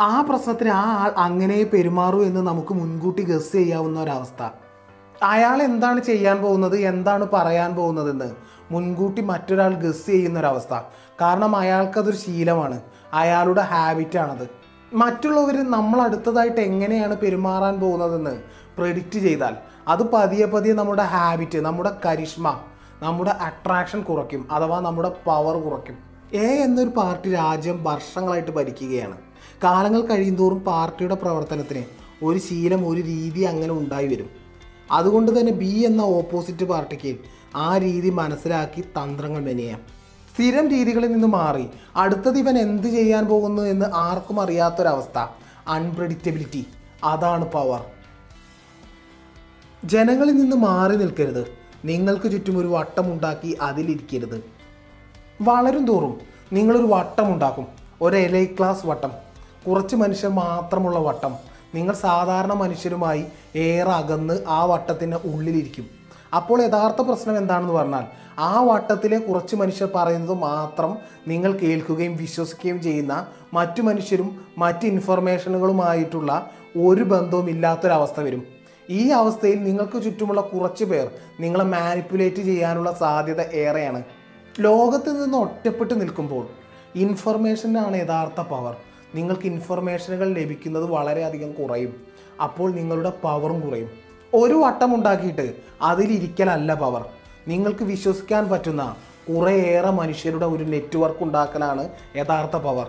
ആ പ്രശ്നത്തിന് ആ ആൾ അങ്ങനെ പെരുമാറൂ എന്ന് നമുക്ക് മുൻകൂട്ടി ഗസ് ചെയ്യാവുന്ന ഒരവസ്ഥ. അയാൾ എന്താണ് ചെയ്യാൻ പോകുന്നത്? എന്താണ് പറയാൻ പോകുന്നതെന്ന് മുൻകൂട്ടി മറ്റൊരാൾ ഗസ് ചെയ്യുന്ന ഒരവസ്ഥ. കാരണം അയാൾക്കതൊരു ശീലമാണ്. അയാളുടെ ഹാബിറ്റാണത് മറ്റുള്ളവർ നമ്മൾ അടുത്തതായിട്ട് എങ്ങനെയാണ് പെരുമാറാൻ പോകുന്നതെന്ന് പ്രെഡിക്റ്റ് ചെയ്താൽ അത് പതിയെ പതിയെ നമ്മുടെ ഹാബിറ്റ് നമ്മുടെ കരിഷ്മ നമ്മുടെ അട്രാക്ഷൻ കുറയ്ക്കും. അഥവാ നമ്മുടെ പവർ കുറയ്ക്കും. എ എന്നൊരു പാർട്ടി രാജ്യം വർഷങ്ങളായിട്ട് ഭരിക്കുകയാണ്. കാലങ്ങൾ കഴിയുന്തോറും പാർട്ടിയുടെ പ്രവർത്തനത്തിന് ഒരു ശീലം ഒരു രീതി അങ്ങനെ ഉണ്ടായി വരും. അതുകൊണ്ട് തന്നെ ബി എന്ന ഓപ്പോസിറ്റ് പാർട്ടിക്ക് ആ രീതി മനസ്സിലാക്കി തന്ത്രങ്ങൾ മെനയാം. സ്ഥിരം രീതികളിൽ നിന്ന് മാറി അടുത്ത ഇവൻ എന്ത് ചെയ്യാൻ പോകുന്നു എന്ന് ആർക്കും അറിയാത്തൊരവസ്ഥ. അൺപ്രഡിക്റ്റബിലിറ്റി അതാണ് പവർ ജനങ്ങളിൽ നിന്ന് മാറി നിൽക്കരുത്. നിങ്ങൾക്ക് ചുറ്റും ഒരു വട്ടമുണ്ടാക്കി അതിലിരിക്കരുത്. വളരും തോറും നിങ്ങളൊരു വട്ടമുണ്ടാക്കും. ഒരു എലൈ ക്ലാസ് വട്ടം. കുറച്ച് മനുഷ്യർ മാത്രമുള്ള വട്ടം. നിങ്ങൾ സാധാരണ മനുഷ്യരുമായി ഏറെ അകന്ന് ആ വട്ടത്തിന്റെ ഉള്ളിലിരിക്കും. അപ്പോൾ യഥാർത്ഥ പ്രശ്നം എന്താണെന്ന് പറഞ്ഞാൽ ആ വട്ടത്തിലെ കുറച്ച് മനുഷ്യർ പറയുന്നത് മാത്രം നിങ്ങൾ കേൾക്കുകയും വിശ്വസിക്കുകയും ചെയ്യുന്ന മറ്റു മനുഷ്യരും മറ്റ് ഇൻഫർമേഷനുകളുമായിട്ടുള്ള ഒരു ബന്ധവും ഇല്ലാത്തൊരവസ്ഥ വരും. ഈ അവസ്ഥയിൽ നിങ്ങൾക്ക് ചുറ്റുമുള്ള കുറച്ച് പേർ നിങ്ങളെ മാനിപ്പുലേറ്റ് ചെയ്യാനുള്ള സാധ്യത ഏറെയാണ്. ലോകത്ത് നിന്ന് ഒറ്റപ്പെട്ട് നിൽക്കുമ്പോൾ ഇൻഫർമേഷനാണ് യഥാർത്ഥ പവർ. നിങ്ങൾക്ക് ഇൻഫർമേഷനുകൾ ലഭിക്കുന്നത് വളരെയധികം കുറയും. അപ്പോൾ നിങ്ങളുടെ പവറും കുറയും. ഒരു വട്ടം ഉണ്ടാക്കിയിട്ട് അതിലിരിക്കലല്ല പവർ നിങ്ങൾക്ക് വിശ്വസിക്കാൻ പറ്റുന്ന കുറേയേറെ മനുഷ്യരുടെ ഒരു നെറ്റ്വർക്ക് ഉണ്ടാക്കലാണ് യഥാർത്ഥ പവർ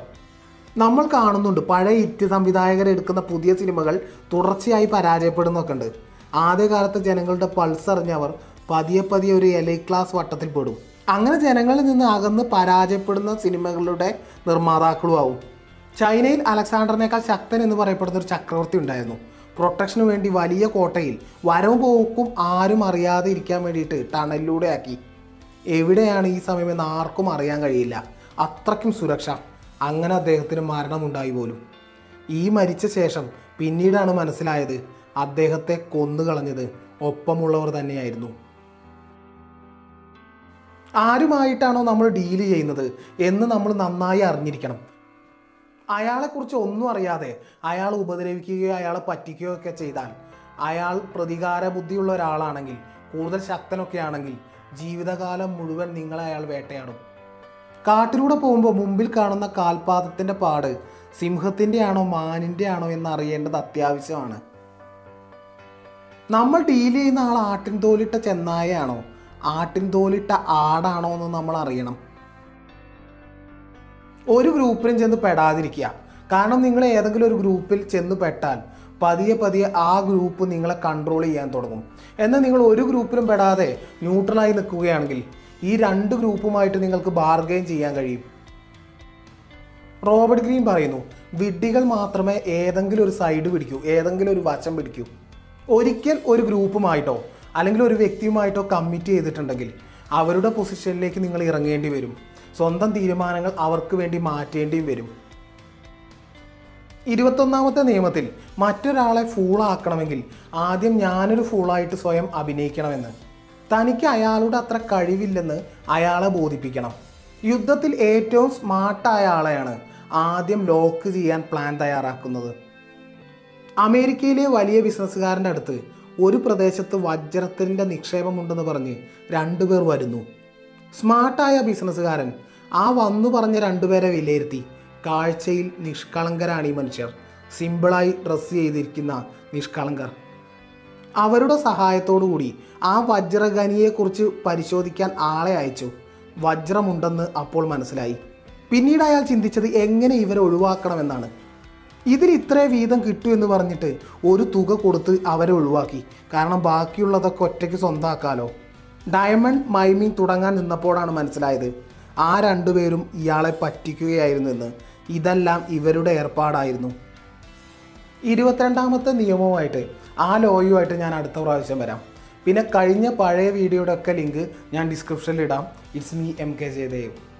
നമ്മൾ കാണുന്നുണ്ട് പഴയ ഇറ്റ് സംവിധായകർ എടുക്കുന്ന പുതിയ സിനിമകൾ തുടർച്ചയായി പരാജയപ്പെടുന്നൊക്കെ ഉണ്ട്. ആദ്യകാലത്ത് ജനങ്ങളുടെ പൾസ് അറിഞ്ഞവർ പതിയെ പതിയെ ഒരു എലൈ ക്ലാസ് വട്ടത്തിൽ പെടും. അങ്ങനെ ജനങ്ങളിൽ നിന്ന് അകന്ന് പരാജയപ്പെടുന്ന സിനിമകളുടെ നിർമ്മാതാക്കളും ആവും ചൈനയിൽ അലക്സാണ്ടറിനേക്കാൾ ശക്തൻ എന്ന് പറയപ്പെടുന്ന ഒരു ചക്രവർത്തി ഉണ്ടായിരുന്നു. പ്രൊട്ടക്ഷന് വേണ്ടി വലിയ കോട്ടയിൽ വരവും പോക്കും ആരും അറിയാതെ ഇരിക്കാൻ വേണ്ടിയിട്ട് ടണലിലൂടെ ആക്കി. എവിടെയാണ് ഈ സമയമെന്ന് ആർക്കും അറിയാൻ കഴിയില്ല. അത്രയ്ക്കും സുരക്ഷ. അങ്ങനെ അദ്ദേഹത്തിന് മരണമുണ്ടായി പോലും. ഈ മരിച്ച ശേഷം പിന്നീടാണ് മനസ്സിലായത് അദ്ദേഹത്തെ കൊന്നുകളഞ്ഞത് ഒപ്പമുള്ളവർ തന്നെയായിരുന്നു. ആരുമായിട്ടാണോ നമ്മൾ ഡീൽ ചെയ്യുന്നത് എന്ന് നമ്മൾ നന്നായി അറിഞ്ഞിരിക്കണം. അയാളെക്കുറിച്ച് ഒന്നും അറിയാതെ അയാൾ ഉപദ്രവിക്കുകയോ അയാളെ പറ്റിക്കുകയോ ഒക്കെ ചെയ്താൽ അയാൾ പ്രതികാര ബുദ്ധിയുള്ള ഒരാളാണെങ്കിൽ കൂടുതൽ ശക്തനൊക്കെ ആണെങ്കിൽ ജീവിതകാലം മുഴുവൻ നിങ്ങളെ അയാൾ വേട്ടയാടും. കാട്ടിലൂടെ പോകുമ്പോൾ മുമ്പിൽ കാണുന്ന കാൽപാദത്തിന്റെ പാട് സിംഹത്തിന്റെ ആണോ മാനിന്റെ ആണോ എന്ന് അറിയേണ്ടത് അത്യാവശ്യമാണ്. നമ്മൾ ഡീൽ ചെയ്യുന്ന ആൾ ആട്ടിൻ തോലിട്ട ചെന്നായയാണോ? ആട്ടിൻ തോലിട്ട ആടാണോ എന്ന് നമ്മൾ അറിയണം. ഒരു ഗ്രൂപ്പിലും ചെന്ന് പെടാതിരിക്കുക. കാരണം നിങ്ങൾ ഏതെങ്കിലും ഒരു ഗ്രൂപ്പിൽ ചെന്ന് പെട്ടാൽ പതിയെ പതിയെ ആ ഗ്രൂപ്പ് നിങ്ങളെ കൺട്രോൾ ചെയ്യാൻ തുടങ്ങും. എന്നാൽ നിങ്ങൾ ഒരു ഗ്രൂപ്പിലും പെടാതെ ന്യൂട്രലായി നിൽക്കുകയാണെങ്കിൽ ഈ രണ്ട് ഗ്രൂപ്പുമായിട്ട് നിങ്ങൾക്ക് ബാർഗെയിൻ ചെയ്യാൻ കഴിയും. റോബർട്ട് ഗ്രീൻ പറയുന്നു വിഡ്ഢികൾ മാത്രമേ ഏതെങ്കിലും ഒരു സൈഡ് പിടിക്കൂ ഏതെങ്കിലും ഒരു വശം പിടിക്കൂ. ഒരിക്കൽ ഒരു ഗ്രൂപ്പുമായിട്ടോ അല്ലെങ്കിൽ ഒരു വ്യക്തിയുമായിട്ടോ കമ്മിറ്റ് ചെയ്തിട്ടുണ്ടെങ്കിൽ അവരുടെ പൊസിഷനിലേക്ക് നിങ്ങൾ ഇറങ്ങേണ്ടി വരും. സ്വന്തം തീരുമാനങ്ങൾ അവർക്ക് വേണ്ടി മാറ്റേണ്ടിയും വരും. ഇരുപത്തൊന്നാമത്തെ നിയമത്തിൽ മറ്റൊരാളെ ഫൂളാക്കണമെങ്കിൽ ആദ്യം ഞാനൊരു ഫൂളായിട്ട് സ്വയം അഭിനയിക്കണമെന്ന്. തനിക്ക് അയാളുടെ അത്ര കഴിവില്ലെന്ന് അയാളെ ബോധിപ്പിക്കണം. യുദ്ധത്തിൽ ഏറ്റവും സ്മാർട്ടായ ആളെയാണ് ആദ്യം ലോക്ക് ചെയ്യാൻ പ്ലാൻ തയ്യാറാക്കുന്നത്. അമേരിക്കയിലെ വലിയ ബിസിനസ്സുകാരന്റെ അടുത്ത് ഒരു പ്രദേശത്ത് വജ്രത്തിന്റെ നിക്ഷേപമുണ്ടെന്ന് പറഞ്ഞ് രണ്ടുപേർ വരുന്നു. സ്മാർട്ടായ ബിസിനസ്സുകാരൻ. ആ വന്നു പറഞ്ഞ രണ്ടുപേരെ വിലയിരുത്തി. കാഴ്ചയിൽ നിഷ്കളങ്കരാണ് ഈ മനുഷ്യർ. സിമ്പിളായി ഡ്രസ്സ് ചെയ്തിരിക്കുന്ന നിഷ്കളങ്കർ. അവരുടെ കൂടി ആ വജ്രഖനിയെക്കുറിച്ച് പരിശോധിക്കാൻ ആളെ അയച്ചു. വജ്രമുണ്ടെന്ന് അപ്പോൾ മനസ്സിലായി. പിന്നീട് അയാൾ ചിന്തിച്ചത് എങ്ങനെ ഇവരെ ഒഴിവാക്കണമെന്നാണ്. ഇതിൽ ഇത്രേ വീതം കിട്ടൂ എന്ന് പറഞ്ഞിട്ട് ഒരു തുക കൊടുത്ത് അവരെ ഒഴിവാക്കി. കാരണം ബാക്കിയുള്ളതൊക്കെ ഒറ്റയ്ക്ക് സ്വന്തമാക്കാലോ ഡയമണ്ട് മൈമിങ് തുടങ്ങാൻ നിന്നപ്പോഴാണ് മനസ്സിലായത് ആ രണ്ടുപേരും ഇയാളെ പറ്റിക്കുകയായിരുന്നു എന്ന് ഇതെല്ലാം ഇവരുടെ ഏർപ്പാടായിരുന്നു. ഇരുപത്തിരണ്ടാമത്തെ നിയമവുമായിട്ട് ആ ലോയുമായിട്ട് ഞാൻ അടുത്ത പ്രാവശ്യം വരാം. പിന്നെ കഴിഞ്ഞ പഴയ വീഡിയോയുടെ ഒക്കെ ലിങ്ക് ഞാൻ ഡിസ്ക്രിപ്ഷനിൽ ഇടാം. It's me M K Jayadev.